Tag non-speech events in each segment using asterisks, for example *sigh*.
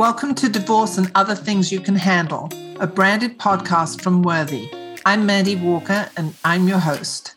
Welcome to Divorce and Other Things You Can Handle, a branded podcast from Worthy. I'm Mandy Walker and I'm your host.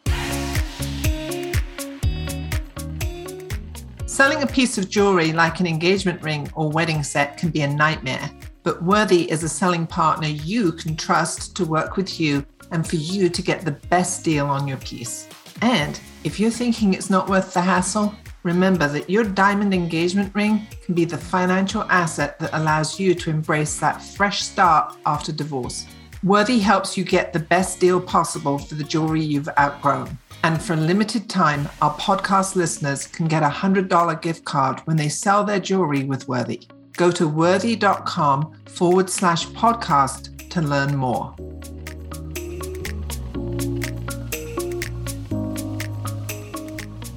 Selling a piece of jewelry like an engagement ring or wedding set can be a nightmare, but Worthy is a selling partner you can trust to work with you and for you to get the best deal on your piece. And if you're thinking it's not worth the hassle, Remember that your diamond engagement ring can be the financial asset that allows you to embrace that fresh start after divorce. Worthy helps you get the best deal possible for the jewelry you've outgrown. And for a limited time, our podcast listeners can get a $100 gift card when they sell their jewelry with Worthy. Go to worthy.com forward slash podcast to learn more.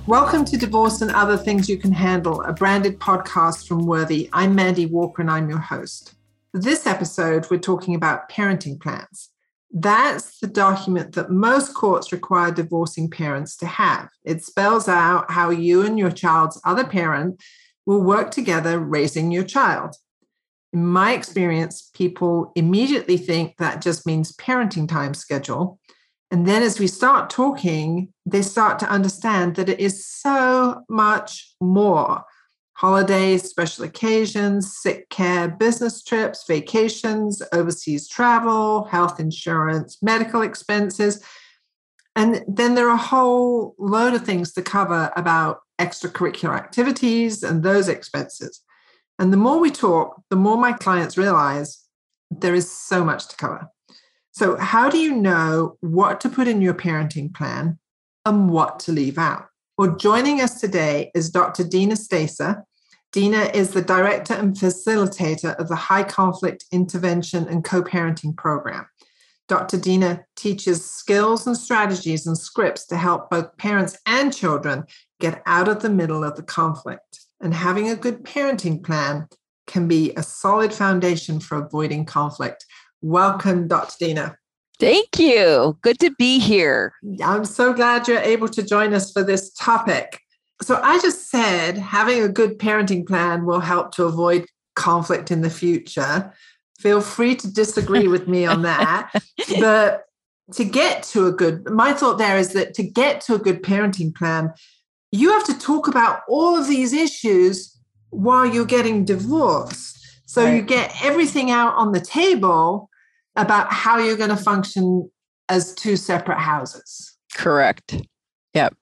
Welcome to Divorce and Other Things You Can Handle, a branded podcast from Worthy. I'm Mandy Walker and I'm your host. This episode, we're talking about parenting plans. That's the document that most courts require divorcing parents to have. It spells out how you and your child's other parent will work together raising your child. In my experience, people immediately think that just means parenting time schedule. And then as we start talking, they start to understand that it is so much more holidays, special occasions, sick care, business trips, vacations, overseas travel, health insurance, medical expenses. And then there are a whole load of things to cover about extracurricular activities and those expenses. And the more we talk, the more my clients realize there is so much to cover. So, how do you know what to put in your parenting plan and what to leave out? Well, joining us today is Dr. Dina Stacer. Dina is the director and facilitator of the High Conflict Intervention and Co parenting program. Dr. Dina teaches skills and strategies and scripts to help both parents and children get out of the middle of the conflict. And having a good parenting plan can be a solid foundation for avoiding conflict. Welcome, Dr. Dina. Thank you. Good to be here. I'm so glad you're able to join us for this topic. So, I just said having a good parenting plan will help to avoid conflict in the future. Feel free to disagree with me on that. *laughs* But to get to a good, my thought there is that to get to a good parenting plan, you have to talk about all of these issues while you're getting divorced. So right. you get everything out on the table about how you're going to function as two separate houses. Correct. Yep.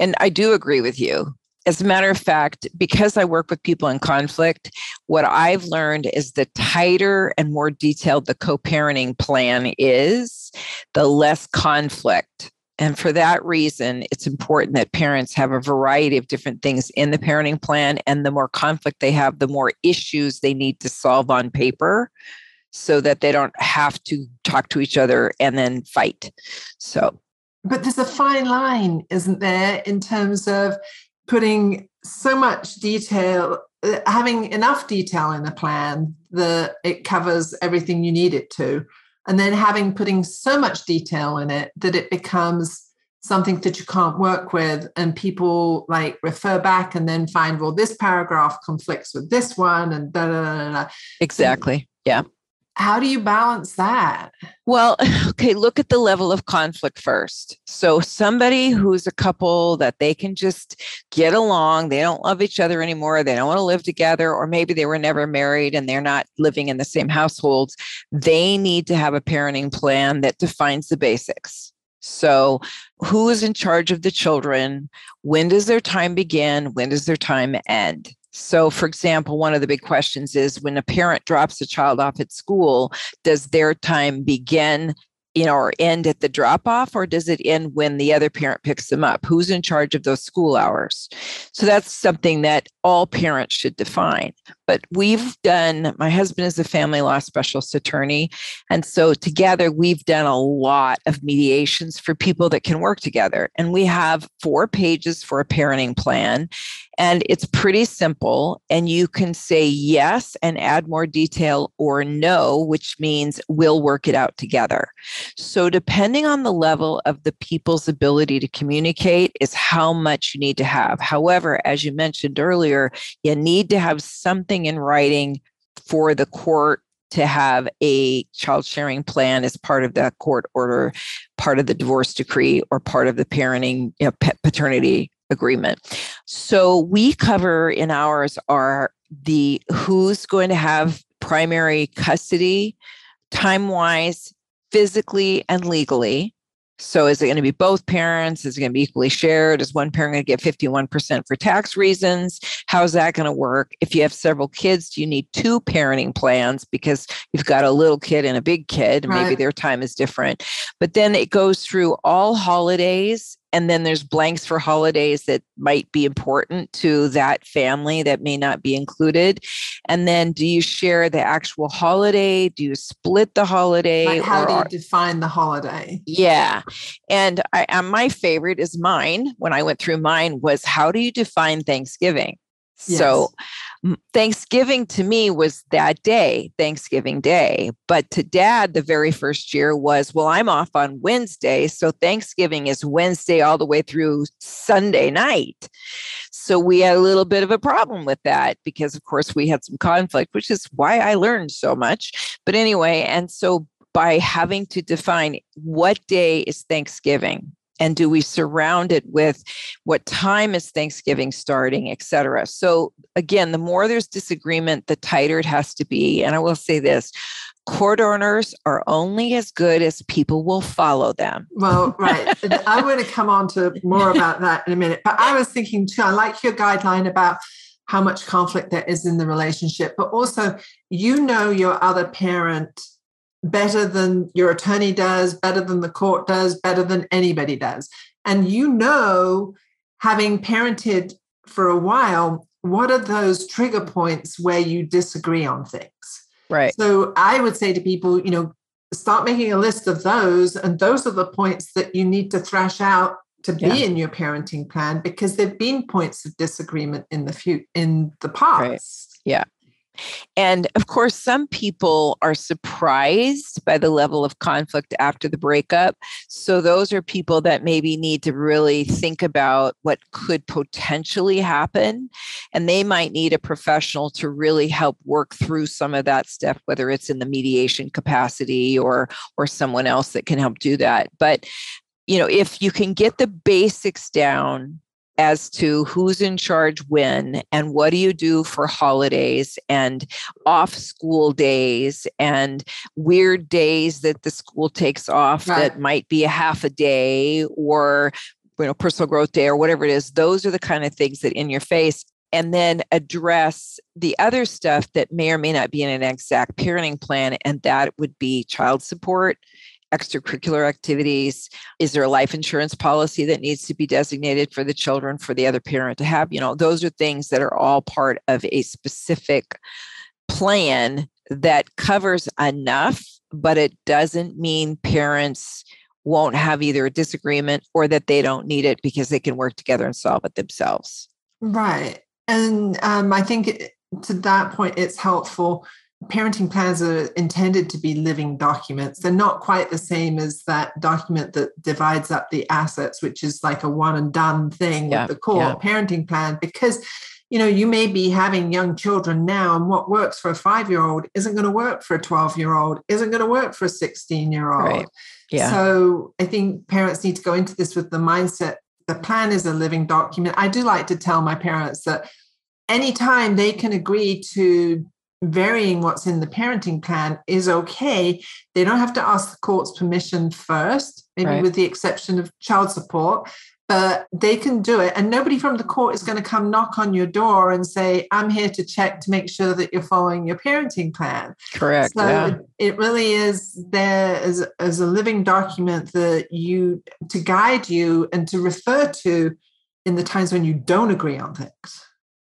And I do agree with you. As a matter of fact, because I work with people in conflict, what I've learned is the tighter and more detailed the co parenting plan is, the less conflict and for that reason, it's important that parents have a variety of different things in the parenting plan. And the more conflict they have, the more issues they need to solve on paper so that they don't have to talk to each other and then fight. So, but there's a fine line, isn't there, in terms of putting so much detail, uh, having enough detail in a plan that it covers everything you need it to, and then having putting so much detail in it that it becomes something that you can't work with and people like refer back and then find well this paragraph conflicts with this one and da da da da exactly. Yeah how do you balance that? Well, *laughs* okay, look at the level of conflict first. So, somebody who's a couple that they can just get along, they don't love each other anymore, they don't want to live together, or maybe they were never married and they're not living in the same households, they need to have a parenting plan that defines the basics. So, who is in charge of the children? When does their time begin? When does their time end? So, for example, one of the big questions is when a parent drops a child off at school, does their time begin you know, or end at the drop off, or does it end when the other parent picks them up? Who's in charge of those school hours? So that's something that all parents should define. But we've done, my husband is a family law specialist attorney. And so together we've done a lot of mediations for people that can work together. And we have four pages for a parenting plan. And it's pretty simple. And you can say yes and add more detail or no, which means we'll work it out together. So, depending on the level of the people's ability to communicate, is how much you need to have. However, as you mentioned earlier, you need to have something in writing for the court to have a child sharing plan as part of the court order, part of the divorce decree, or part of the parenting you know, paternity agreement. So we cover in ours are the who's going to have primary custody, time wise, physically, and legally. So is it going to be both parents? Is it going to be equally shared? Is one parent going to get 51% for tax reasons? How's that going to work? If you have several kids, do you need two parenting plans because you've got a little kid and a big kid? Right. Maybe their time is different. But then it goes through all holidays and then there's blanks for holidays that might be important to that family that may not be included. And then do you share the actual holiday? Do you split the holiday like how do you define the holiday? Yeah and I, and my favorite is mine when i went through mine was how do you define thanksgiving? Yes. so Thanksgiving to me was that day, Thanksgiving Day. But to dad, the very first year was, well, I'm off on Wednesday. So Thanksgiving is Wednesday all the way through Sunday night. So we had a little bit of a problem with that because, of course, we had some conflict, which is why I learned so much. But anyway, and so by having to define what day is Thanksgiving, and do we surround it with what time is thanksgiving starting et cetera. So again the more there's disagreement the tighter it has to be and i will say this court orders are only as good as people will follow them. Well *laughs* right i want to come on to more about that in a minute but i was thinking too i like your guideline about how much conflict there is in the relationship but also you know your other parent better than your attorney does, better than the court does, better than anybody does. And you know, having parented for a while, what are those trigger points where you disagree on things? Right. So I would say to people, you know, start making a list of those. And those are the points that you need to thrash out to be yeah. in your parenting plan because there've been points of disagreement in the few in the past. Right. Yeah. And of course, some people are surprised by the level of conflict after the breakup. So, those are people that maybe need to really think about what could potentially happen. And they might need a professional to really help work through some of that stuff, whether it's in the mediation capacity or, or someone else that can help do that. But you know, if you can get the basics down as to who's in charge when and what do you do for holidays and off school days and weird days that the school takes off right. that might be a half a day or you know personal growth day or whatever it is those are the kind of things that in your face and then address the other stuff that may or may not be in an exact parenting plan and that would be child support extracurricular activities? Is there a life insurance policy that needs to be designated for the children for the other parent to have? You know, those are things that are all part of a specific plan that covers enough, but it doesn't mean parents won't have either a disagreement or that they don't need it because they can work together and solve it themselves. Right. And um, I think to that point, it's helpful parenting plans are intended to be living documents. They're not quite the same as that document that divides up the assets, which is like a one and done thing yeah, with the core yeah. parenting plan, because you know you may be having young children now and what works for a five year old isn't going to work for a 12 year old isn't going to work for a 16 year old right. yeah. so i think parents need to go into this with the mindset the plan is a living document i do like to tell my parents that anytime they can agree to varying what's in the parenting plan is okay. They don't have to ask the court's permission first, maybe right. with the exception of child support, but they can do it. And nobody from the court is going to come knock on your door and say, I'm here to check to make sure that you're following your parenting plan. Correct. So yeah. it really is there as, as a living document that you to guide you and to refer to in the times when you don't agree on things.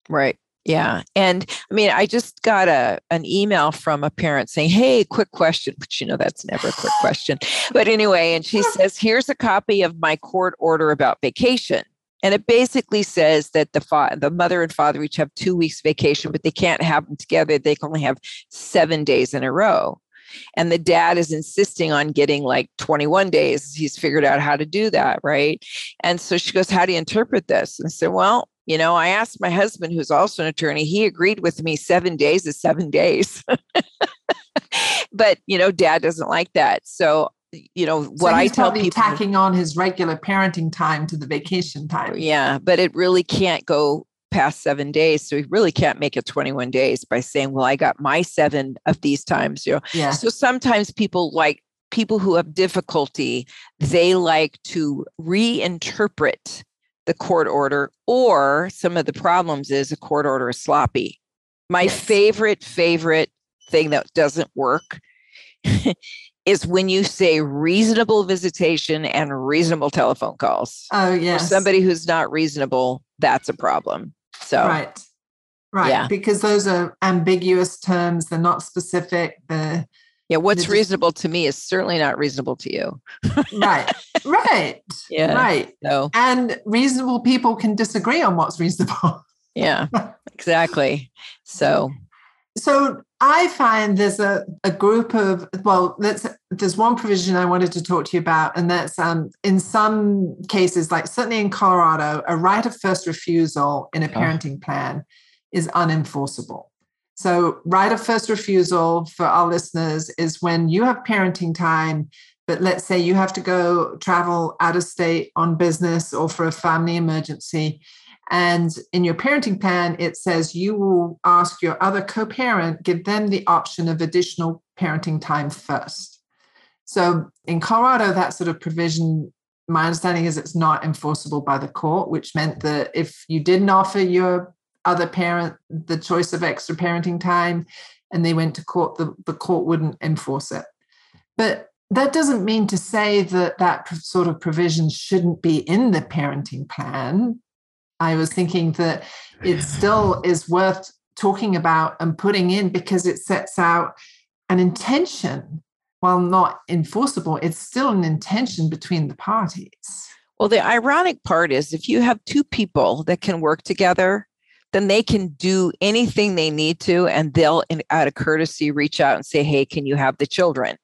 Right. Yeah. And I mean, I just got a an email from a parent saying, Hey, quick question, which you know that's never a quick question. But anyway, and she *laughs* says, Here's a copy of my court order about vacation. And it basically says that the fa- the mother and father each have two weeks vacation, but they can't have them together. They can only have seven days in a row. And the dad is insisting on getting like 21 days. He's figured out how to do that, right? And so she goes, How do you interpret this? And I said, Well, You know, I asked my husband, who's also an attorney, he agreed with me seven days is seven days. *laughs* but, you know, dad doesn't like that. So, you know, what so I tell people tacking on his regular parenting time to the vacation time. Oh, yeah. But it really can't go past seven days. So he really can't make it 21 days by saying, well, I got my seven of these times. You know, yeah. so sometimes people like people who have difficulty, they like to reinterpret the court order, or some of the problems is a court order is sloppy. My yes. favorite, favorite thing that doesn't work *laughs* is when you say reasonable visitation and reasonable telephone calls. Oh, yes. For somebody who's not reasonable, that's a problem. So, right. Right. Yeah. Because those are ambiguous terms. They're not specific. They're, yeah. What's reasonable to me is certainly not reasonable to you. right. Right. *laughs* Yeah. Right. So, and reasonable people can disagree on what's reasonable. *laughs* yeah. Exactly. So, so I find there's a, a group of well, that's there's one provision I wanted to talk to you about, and that's um, in some cases, like certainly in Colorado, a right of first refusal in a parenting oh. plan is unenforceable. So, right of first refusal for our listeners is when you have parenting time, but let's say you have to go travel out of state on business or for a family emergency and in your parenting plan, it says you will ask your other co parent, give them the option of additional parenting time first. So in Colorado, that sort of provision, my understanding is it's not enforceable by the court, which meant that if you didn't offer your other parent the choice of extra parenting time and they went to court, the, the court wouldn't enforce it. But that doesn't mean to say that that sort of provision shouldn't be in the parenting plan I was thinking that it *laughs* still is worth talking about and putting in because it sets out an intention. While not enforceable, it's still an intention between the parties. Well, the ironic part is if you have two people that can work together, then they can do anything they need to, and they'll, out of courtesy, reach out and say, Hey, can you have the children?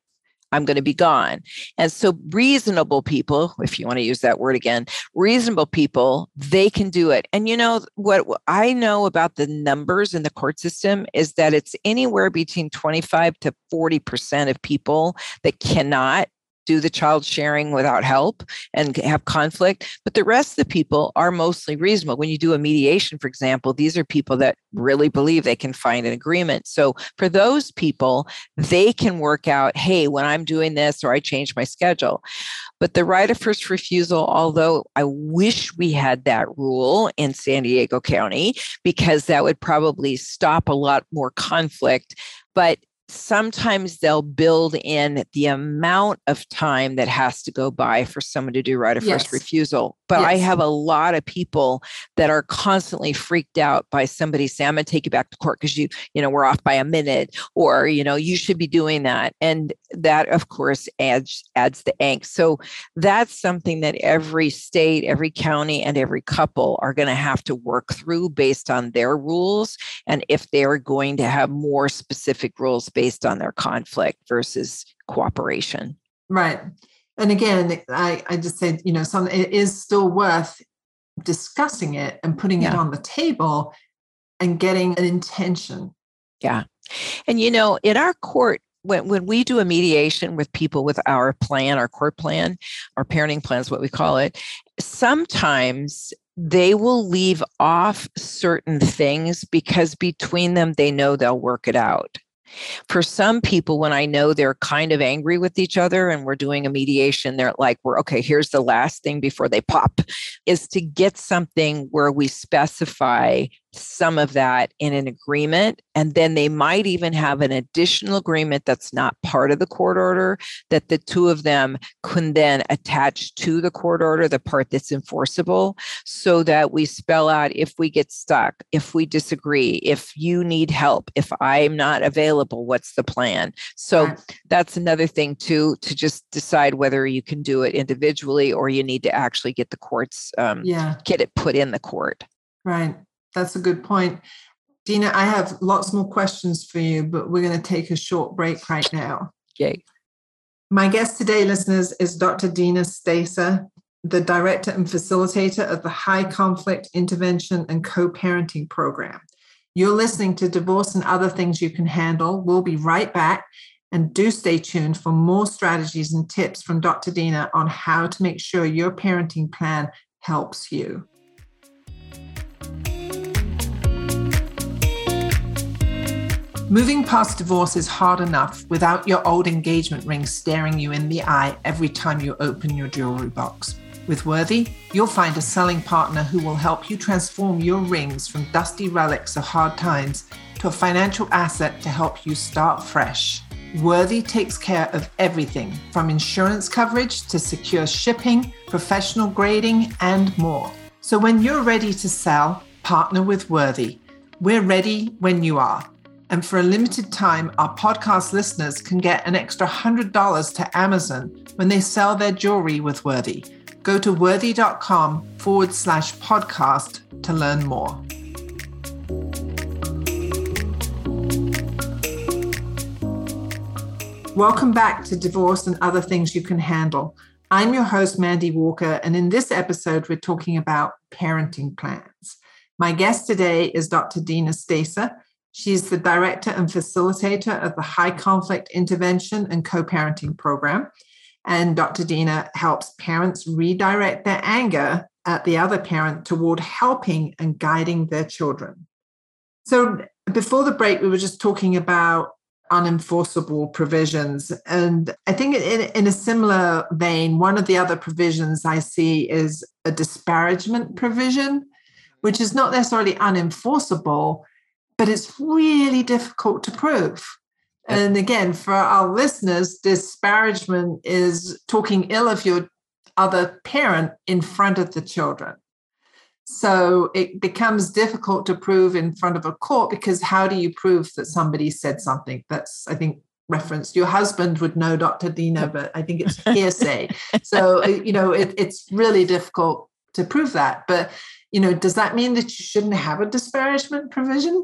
I'm going to be gone. And so, reasonable people, if you want to use that word again, reasonable people, they can do it. And you know, what I know about the numbers in the court system is that it's anywhere between 25 to 40% of people that cannot do the child sharing without help and have conflict. But the rest of the people are mostly reasonable. When you do a mediation, for example, these are people that really believe they can find an agreement. So for those people, they can work out, hey, when I'm doing this or I change my schedule. But the right of first refusal, although I wish we had that rule in San Diego County, because that would probably stop a lot more conflict. But sometimes they'll build in the amount of time that has to go by for someone to do right of yes. first refusal. But yes. I have a lot of people that are constantly freaked out by somebody saying, I'm gonna take you back to court because you, you know, we're off by a minute, or you know, you should be doing that. And that of course adds adds the angst. So that's something that every state, every county, and every couple are gonna have to work through based on their rules. And if they're going to have more specific rules based on their conflict versus cooperation. Right. And again, I, I just said, you know, some it is still worth discussing it and putting yeah. it on the table and getting an intention. Yeah. And you know, in our court, when, when we do a mediation with people with our plan, our court plan, our parenting plan is what we call it, sometimes they will leave off certain things because between them they know they'll work it out. For some people, when I know they're kind of angry with each other and we're doing a mediation, they're like, we're okay, here's the last thing before they pop, is to get something where we specify some of that in an agreement. And then they might even have an additional agreement that's not part of the court order that the two of them can then attach to the court order, the part that's enforceable, so that we spell out if we get stuck, if we disagree, if you need help, if I'm not available, what's the plan? So right. that's another thing too, to just decide whether you can do it individually or you need to actually get the courts, um, yeah. get it put in the court. Right. That's a good point. Dina, I have lots more questions for you, but we're going to take a short break right now. Okay. My guest today, listeners, is Dr. Dina Stacer. the director and facilitator of the High Conflict Intervention and Co parenting program. You're listening to Divorce and Other Things You Can Handle. We'll be right back. And do stay tuned for more strategies and tips from Dr. Dina on how to make sure your parenting plan helps you. Moving past divorce is hard enough without your old engagement ring staring you in the eye every time you open your jewelry box. With Worthy, you'll find a selling partner who will help you transform your rings from dusty relics of hard times to a financial asset to help you start fresh. Worthy takes care of everything from insurance coverage to secure shipping, professional grading, and more. So when you're ready to sell, partner with Worthy. We're ready when you are. And for a limited time, our podcast listeners can get an extra $100 to Amazon when they sell their jewelry with Worthy. Go to worthy.com forward slash podcast to learn more. Welcome back to Divorce and Other Things You Can Handle. I'm your host, Mandy Walker, and in this episode, we're talking about parenting plans. My guest today is Dr. Dina Stacer. She's the director and facilitator of the High Conflict Intervention and Co parenting program. And Dr. Dina helps parents redirect their anger at the other parent toward helping and guiding their children. So, before the break, we were just talking about unenforceable provisions. And I think in, in, a similar vein, one of the other provisions I see is a disparagement provision, which is not necessarily unenforceable, but it's really difficult to prove. And again, for our listeners, disparagement is talking ill of your other parent in front of the children. So it becomes difficult to prove in front of a court because how do you prove that somebody said something that's, I think, referenced? Your husband would know Dr. Dina, but I think it's *laughs* hearsay. so, uh, you know, it, it's really difficult to prove that. But, you know, does that mean that you shouldn't have a disparagement provision?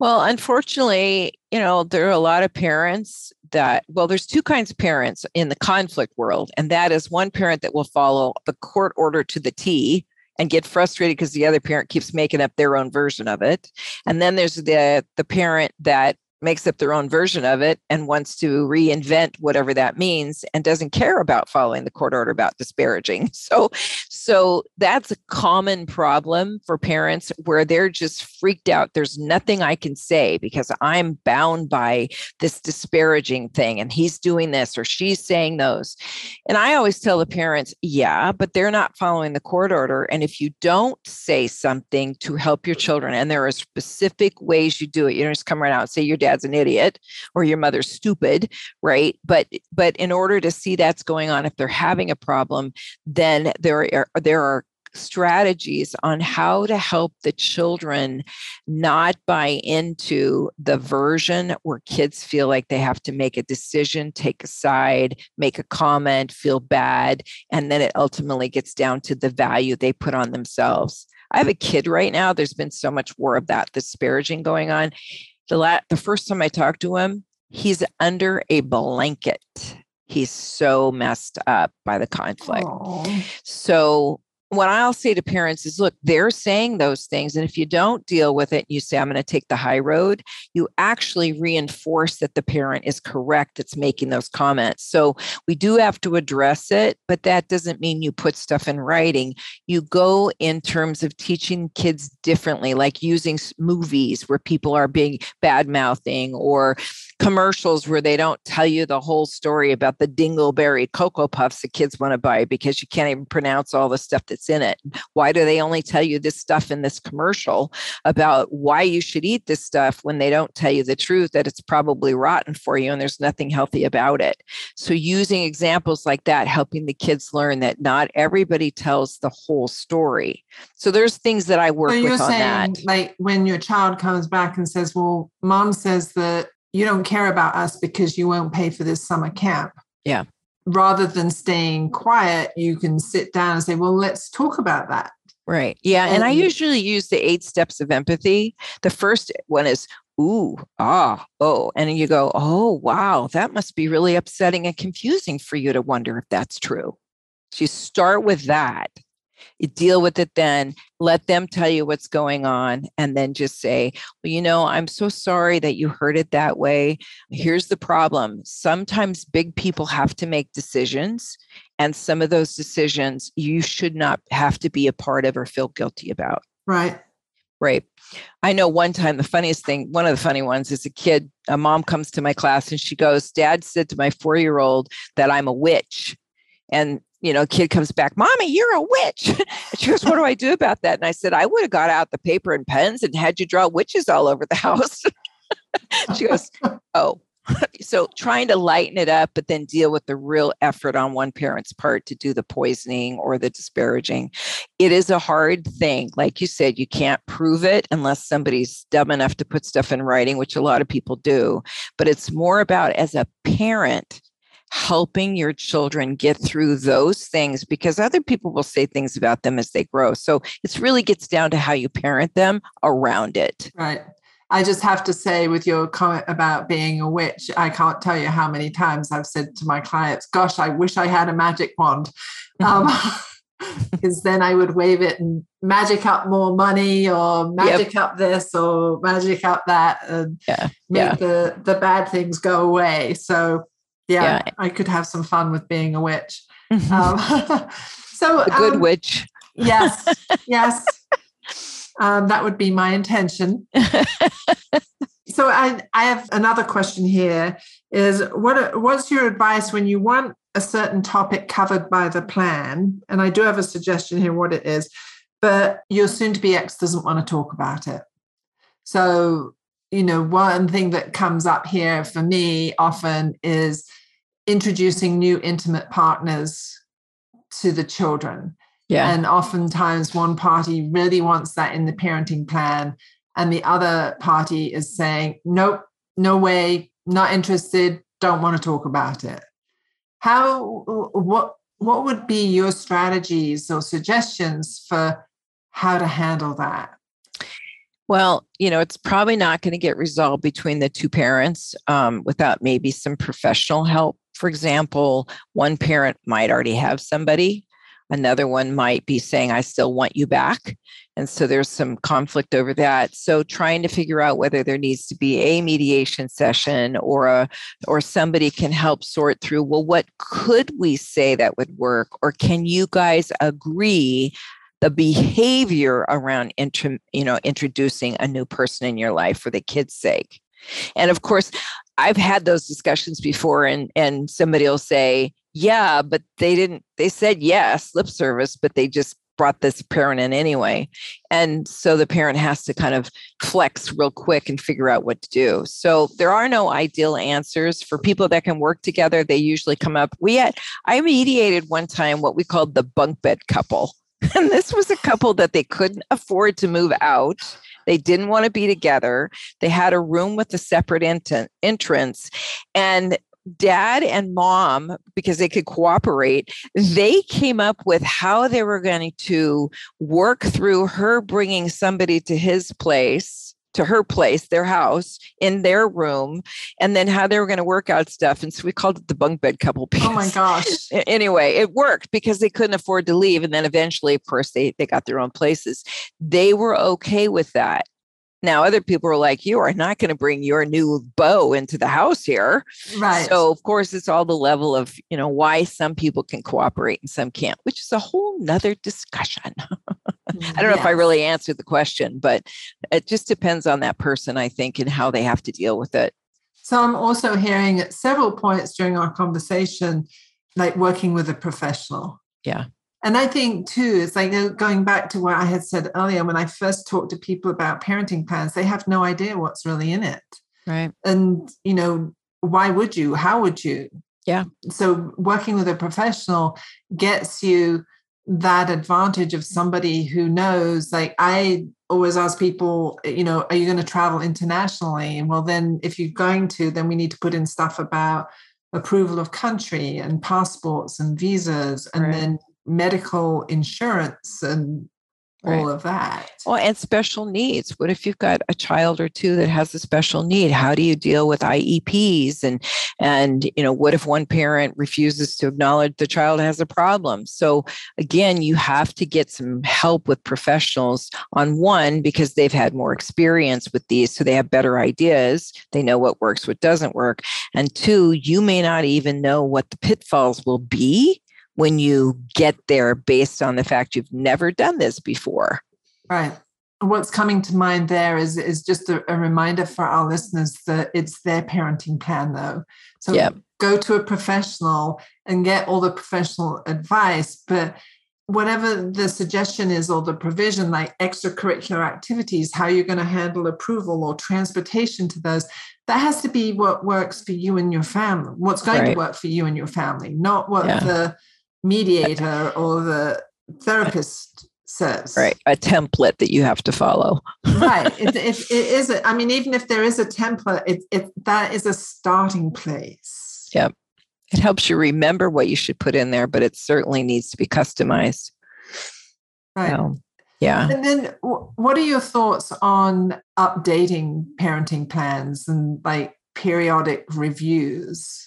Well, unfortunately, you know, there are a lot of parents that, well, there's two kinds of parents in the conflict world. And that is one parent that will follow the court order to the T and get frustrated because the other parent keeps making up their own version of it. And then there's the the parent that makes up their own version of it and wants to reinvent whatever that means and doesn't care about following the court order about disparaging. *laughs* So so that's a common problem for parents where they're just freaked out. There's nothing i can say because i'm bound by this disparaging thing and he's doing this or she's saying those. And i always tell the parents yeah but they're not following the court order. And if you don't say something to help your children and there are specific ways you do it you don't just come right out and say your dad dad's an idiot or your mother's stupid right but but in order to see that's going on if they're having a problem then there are there are strategies on how to help the children not buy into the version where kids feel like they have to make a decision, take a side, make a comment, feel bad, and then it ultimately gets down to the value they put on themselves. I have a kid right now. There's been so much more of that disparaging going on. The la- the first time I talked to him, he's under a blanket. He's so messed up by the conflict. Aww. So what I'll say to parents is look, they're saying those things. And if you don't deal with it, you say, I'm going to take the high road, you actually reinforce that the parent is correct that's making those comments. So we do have to address it, but that doesn't mean you put stuff in writing. You go in terms of teaching kids differently, like using movies where people are being bad mouthing or commercials where they don't tell you the whole story about the dingleberry cocoa puffs the kids want to buy because you can't even pronounce all the stuff that's in it. Why do they only tell you this stuff in this commercial about why you should eat this stuff when they don't tell you the truth that it's probably rotten for you and there's nothing healthy about it? So, using examples like that, helping the kids learn that not everybody tells the whole story. So, there's things that I work so with on saying, that. Like when your child comes back and says, Well, mom says that you don't care about us because you won't pay for this summer camp. Yeah. Rather than staying quiet, you can sit down and say, well, let's talk about that. Right. Yeah. And, and I usually use the eight steps of empathy. The first one is, ooh, ah, oh. And you go, oh, wow, that must be really upsetting and confusing for you to wonder if that's true. So you start with that. You deal with it then, let them tell you what's going on, and then just say, Well, you know, I'm so sorry that you heard it that way. Here's the problem. Sometimes big people have to make decisions, and some of those decisions you should not have to be a part of or feel guilty about. Right. Right. I know one time the funniest thing, one of the funny ones is a kid, a mom comes to my class and she goes, Dad said to my four year old that I'm a witch. And, you know, kid comes back, Mommy, you're a witch. *laughs* she goes, What do I do about that? And I said, I would have got out the paper and pens and had you draw witches all over the *laughs* house. *laughs* she goes, Oh, so trying to lighten it up, but then deal with the real effort on one parent's part to do the poisoning or the disparaging. It is a hard thing. Like you said, you can't prove it unless somebody's dumb enough to put stuff in writing, which a lot of people do. But it's more about as a parent, helping your children get through those things because other people will say things about them as they grow. So it really gets down to how you parent them around it. Right. I just have to say, with your comment about being a witch, I can't tell you how many times I've said to my clients, Gosh, I wish I had a magic wand. Um, *laughs* *laughs* because then I would wave it and magic up more money or magic yep. up this or magic up that and yeah. make yeah. the the bad things go away. So yeah, yeah, I could have some fun with being a witch. *laughs* Um, *laughs* so a good um, witch. Yes, *laughs* yes. Um, that would be my intention. so I, I have another question here is what what's your advice when you want a certain topic covered by the plan? And I do have a suggestion here what it is, but your soon-to-be ex doesn't want to talk about it. So, you know, one thing that comes up here for me often is introducing new intimate partners to the children. Yeah. And oftentimes one party really wants that in the parenting plan, and the other party is saying, nope, no way, not interested, don't want to talk about it. How what what would be your strategies or suggestions for how to handle that? Well, you know, it's probably not going to get resolved between the two parents um, without maybe some professional help. For example, one parent might already have somebody Another one might be saying, I still want you back. And so there's some conflict over that. So trying to figure out whether there needs to be a mediation session or a or somebody can help sort through, well, what could we say that would work? Or can you guys agree the behavior around you know, introducing a new person in your life for the kid's sake? And of course, I've had those discussions before, and and somebody will say, yeah, but they didn't, they said yes, lip service, but they just brought this parent in anyway. And so the parent has to kind of flex real quick and figure out what to do. So there are no ideal answers for people that can work together. They usually come up. We had, I mediated one time what we called the bunk bed couple. *laughs* And this was a couple that they couldn't afford to move out. They didn't want to be together. They had a room with a separate ent- entrance. And dad and mom, because they could cooperate, they came up with how they were going to work through her bringing somebody to his place to her place, their house, in their room, and then how they were going to work out stuff. And so we called it the bunk bed couple. Because, *laughs* oh my gosh. Anyway, it worked because they couldn't afford to leave. And then eventually, of course, they, they got their own places. They were okay with that. Now, other people are like, you are not going to bring your new beau into the house here. Right. So, of course, it's all the level of, you know, why some people can cooperate and some can't, which is a whole nother discussion. *laughs* I don't know if I really answered the question, but it just depends on that person, I think, and how they have to deal with it. So, I'm also hearing at several points during our conversation, like working with a professional. Yeah. And I think too, it's like going back to what I had said earlier when I first talked to people about parenting plans, they have no idea what's really in it. Right. And, you know, why would you? How would you? Yeah. So working with a professional gets you that advantage of somebody who knows. Like I always ask people, eh, you know, are you going to travel internationally? And well, then if you're going to, then we need to put in stuff about approval of country and passports and visas and right. then medical insurance and all of that. Well, and special needs. What if you've got a child or two that has a special need? How do you deal with IEPs? And and you know, what if one parent refuses to acknowledge the child has a problem? So again, you have to get some help with professionals on one because they've had more experience with these, so they have better ideas. They know what works, what doesn't work. And two, you may not even know what the pitfalls will be when you get there based on the fact you've never done this before. Right. What's coming to mind there is is just a, a reminder for our listeners that it's their parenting plan though. So yep. go to a professional and get all the professional advice, but whatever the suggestion is or the provision like extracurricular activities how you're going to handle approval or transportation to those that has to be what works for you and your family what's going right. to work for you and your family not what yeah. the mediator or the therapist says. Right. A template that you have to follow. right. *laughs* It, it, it is, a, I mean, even if there is a template, it, it, that is a starting place. Yep. It helps you remember what you should put in there, but it certainly needs to be customized. Right. So, yeah. And then what are your thoughts on updating parenting plans and like periodic reviews?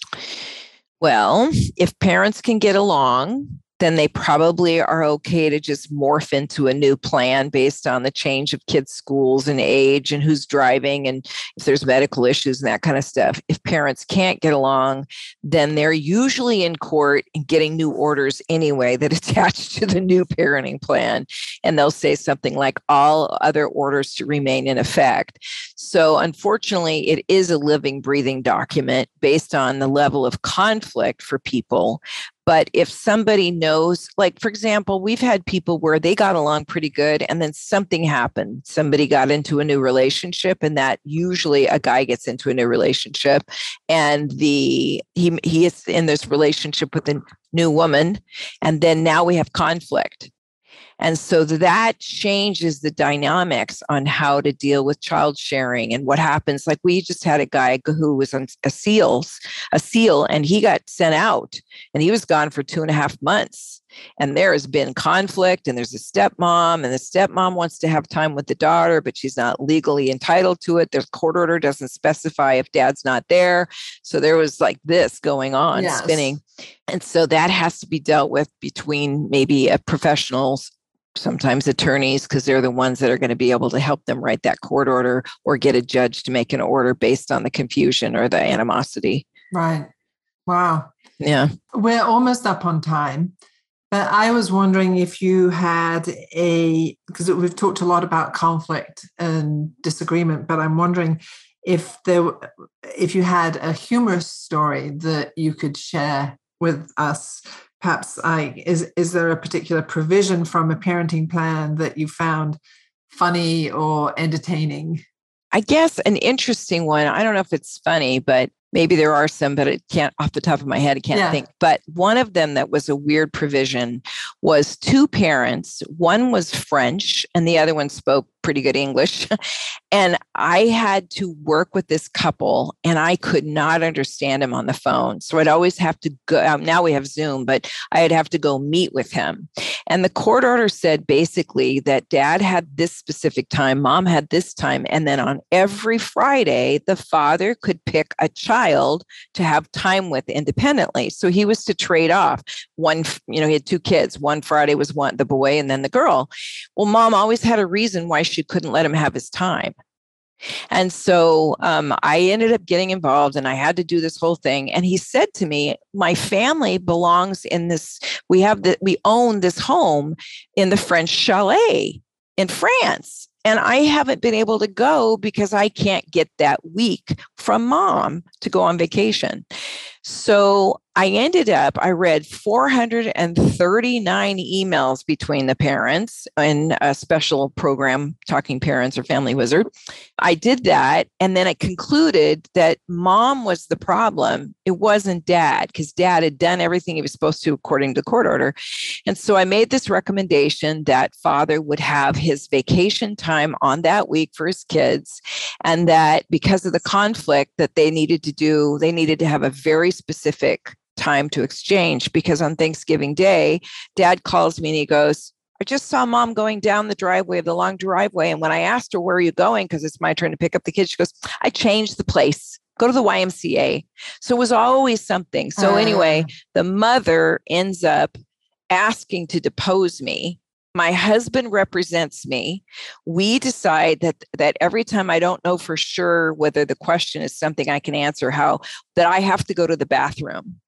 Well, if parents can get along, then they probably are okay to just morph into a new plan based on the change of kids' schools and age and who's driving and if there's medical issues and that kind of stuff. If parents can't get along, then they're usually in court and getting new orders anyway that *laughs* attach to the new parenting plan. And they'll say something like all other orders to remain in effect. So, unfortunately, it is a living, breathing document based on the level of conflict for people. But if somebody knows, like for example, we've had people where they got along pretty good and then something happened. Somebody got into a new relationship, and that usually a guy gets into a new relationship and the he he is in this relationship with a new woman, and then now we have conflict and so that changes the dynamics on how to deal with child sharing and what happens. Like we just had a guy who was on a SEALs, a SEAL, and he got sent out and he was gone for two and a half months. And there has been conflict, and there's a stepmom, and the stepmom wants to have time with the daughter, but she's not legally entitled to it. The court order doesn't specify if dad's not there. So there was like this going on, yes. spinning. And so that has to be dealt with between maybe a professionals sometimes attorneys because they're the ones that are going to be able to help them write that court order or get a judge to make an order based on the confusion or the animosity. Right. Wow. Yeah. We're almost up on time. But I was wondering if you had a because we've talked a lot about conflict and disagreement, but I'm wondering if there if you had a humorous story that you could share with us perhaps I is is there a particular provision from a parenting plan that you found funny or entertaining? I guess an interesting one. I don't know if it's funny, but maybe there are some, but it can't off the top of my head, I can't yeah. think. But one of them that was a weird provision was two parents. One was French and the other one spoke pretty good English. *laughs* and I had to work with this couple and I could not understand him on the phone. So I'd always have to go. Um, now we have Zoom, but I'd have to go meet with him. And the court order said basically that dad had this specific time, mom had this time. And then on every Friday, the father could pick a child to have time with independently. So he was to trade off one, you know, he had two kids. One Friday was one, the boy, and then the girl. Well, mom always had a reason why she couldn't let him have his time. And so um, I ended up getting involved and I had to do this whole thing. And he said to me, My family belongs in this, we have the, we own this home in the French chalet in France. And I haven't been able to go because I can't get that week from mom to go on vacation. So I ended up, I read 439 emails between the parents in a special program, Talking Parents or Family Wizard. I did that. And then I concluded that mom was the problem. It wasn't dad, because dad had done everything he was supposed to according to court order. And so I made this recommendation that father would have his vacation time on that week for his kids. And that because of the conflict that they needed to do, they needed to have a very specific time to exchange because on Thanksgiving Day, dad calls me and he goes, I just saw mom going down the driveway, the long driveway. And when I asked her, Where are you going? Because it's my turn to pick up the kids, she goes, I changed the place. Go to the YMCA. So it was always something. So, uh. anyway, the mother ends up asking to depose me my husband represents me we decide that that every time i don't know for sure whether the question is something i can answer how that i have to go to the bathroom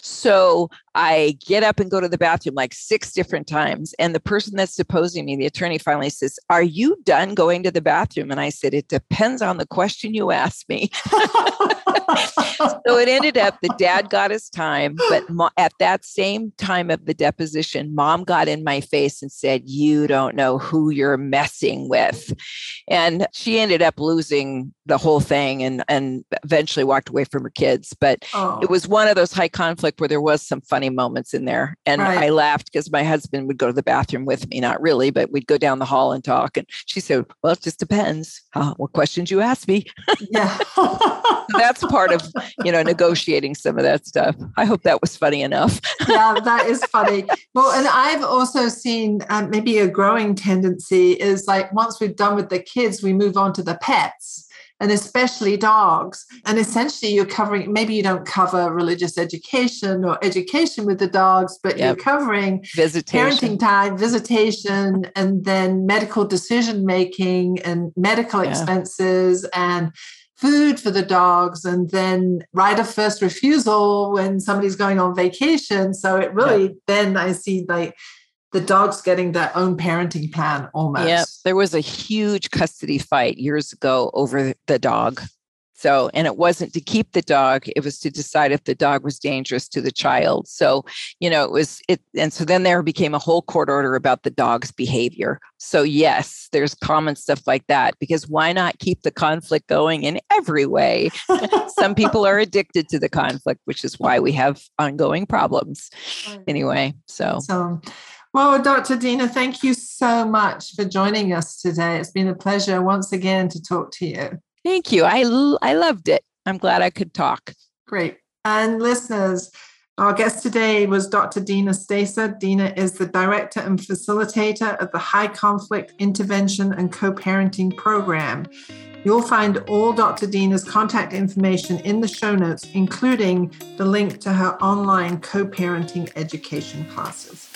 so I get up and go to the bathroom like six different times. And the person that's deposing me, the attorney, finally says, Are you done going to the bathroom? And I said, It depends on the question you ask me. so it ended up the dad got his time. But mo- at that same time of the deposition, mom got in my face and said, You don't know who you're messing with. And she ended up losing the whole thing and, and eventually walked away from her kids. But oh. it was one of those high conflict where there was some funny moments in there. And right. I laughed because my husband would go to the bathroom with me, not really, but we'd go down the hall and talk. And she said, Well, it just depends uh, what questions you ask me. Yeah. *laughs* that's part of, you know, negotiating some of that stuff. I hope that was funny enough. yeah, that is funny. Well, and I've also seen um, maybe a growing tendency is like once we've done with the kids, we move on to the pets and especially dogs. And essentially, you're covering maybe you don't cover religious education or education with the dogs, but yep. you're covering visitation. parenting time, visitation, and then medical decision making and medical yeah. expenses and food for the dogs and then right of first refusal when somebody's going on vacation so it really then i see like the dog's getting their own parenting plan almost. Yeah, there was a huge custody fight years ago over the dog. So, and it wasn't to keep the dog, it was to decide if the dog was dangerous to the child. So, you know, it was it. And so then there became a whole court order about the dog's behavior. So, yes, there's common stuff like that because why not keep the conflict going in every way? *laughs* Some people are addicted to the conflict, which is why we have ongoing problems. Anyway, so. So, well, Dr. Dina, thank you so much for joining us today. It's been a pleasure once again to talk to you. Thank you. I, I loved it. I'm glad I could talk. Great. And listeners, our guest today was Dr. Dina Stacer. Dina is the director and facilitator of the High Conflict Intervention and Co Parenting Program. You'll find all Dr. Dina's contact information in the show notes, including the link to her online co parenting education classes.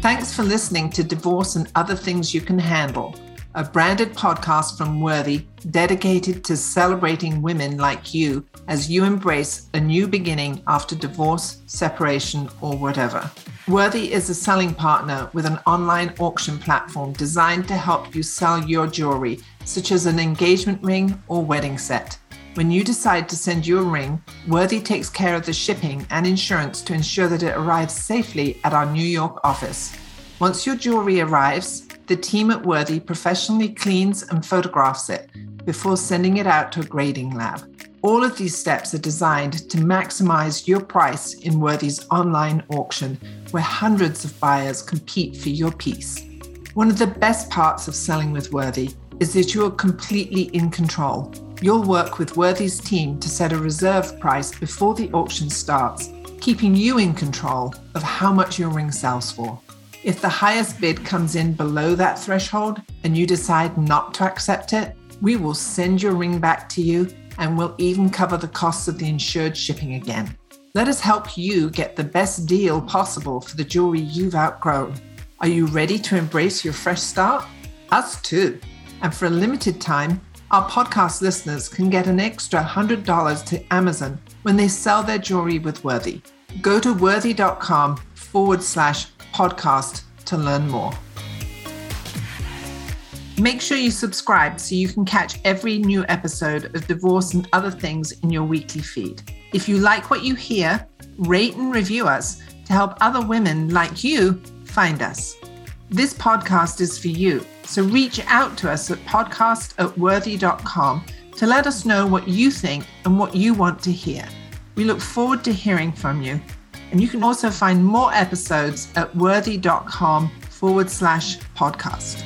Thanks for listening to Divorce and Other Things You Can Handle, a branded podcast from Worthy dedicated to celebrating women like you as you embrace a new beginning after divorce, separation, or whatever. Worthy is a selling partner with an online auction platform designed to help you sell your jewelry, such as an engagement ring or wedding set. When you decide to send your ring, Worthy takes care of the shipping and insurance to ensure that it arrives safely at our New York office. Once your jewelry arrives, the team at Worthy professionally cleans and photographs it before sending it out to a grading lab. All of these steps are designed to maximize your price in Worthy's online auction, where hundreds of buyers compete for your piece. One of the best parts of selling with Worthy is that you are completely in control. You'll work with Worthy's team to set a reserve price before the auction starts, keeping you in control of how much your ring sells for. If the highest bid comes in below that threshold and you decide not to accept it, we will send your ring back to you and we'll even cover the costs of the insured shipping again. Let us help you get the best deal possible for the jewelry you've outgrown. Are you ready to embrace your fresh start? Us too. And for a limited time, our podcast listeners can get an extra $100 to Amazon when they sell their jewelry with Worthy. Go to worthy.com forward slash podcast to learn more. Make sure you subscribe so you can catch every new episode of Divorce and Other Things in your weekly feed. If you like what you hear, rate and review us to help other women like you find us. This podcast is for you so reach out to us at podcast at worthy.com to let us know what you think and what you want to hear. We look forward to hearing from you. And you can also find more episodes at worthy.com forward slash podcast.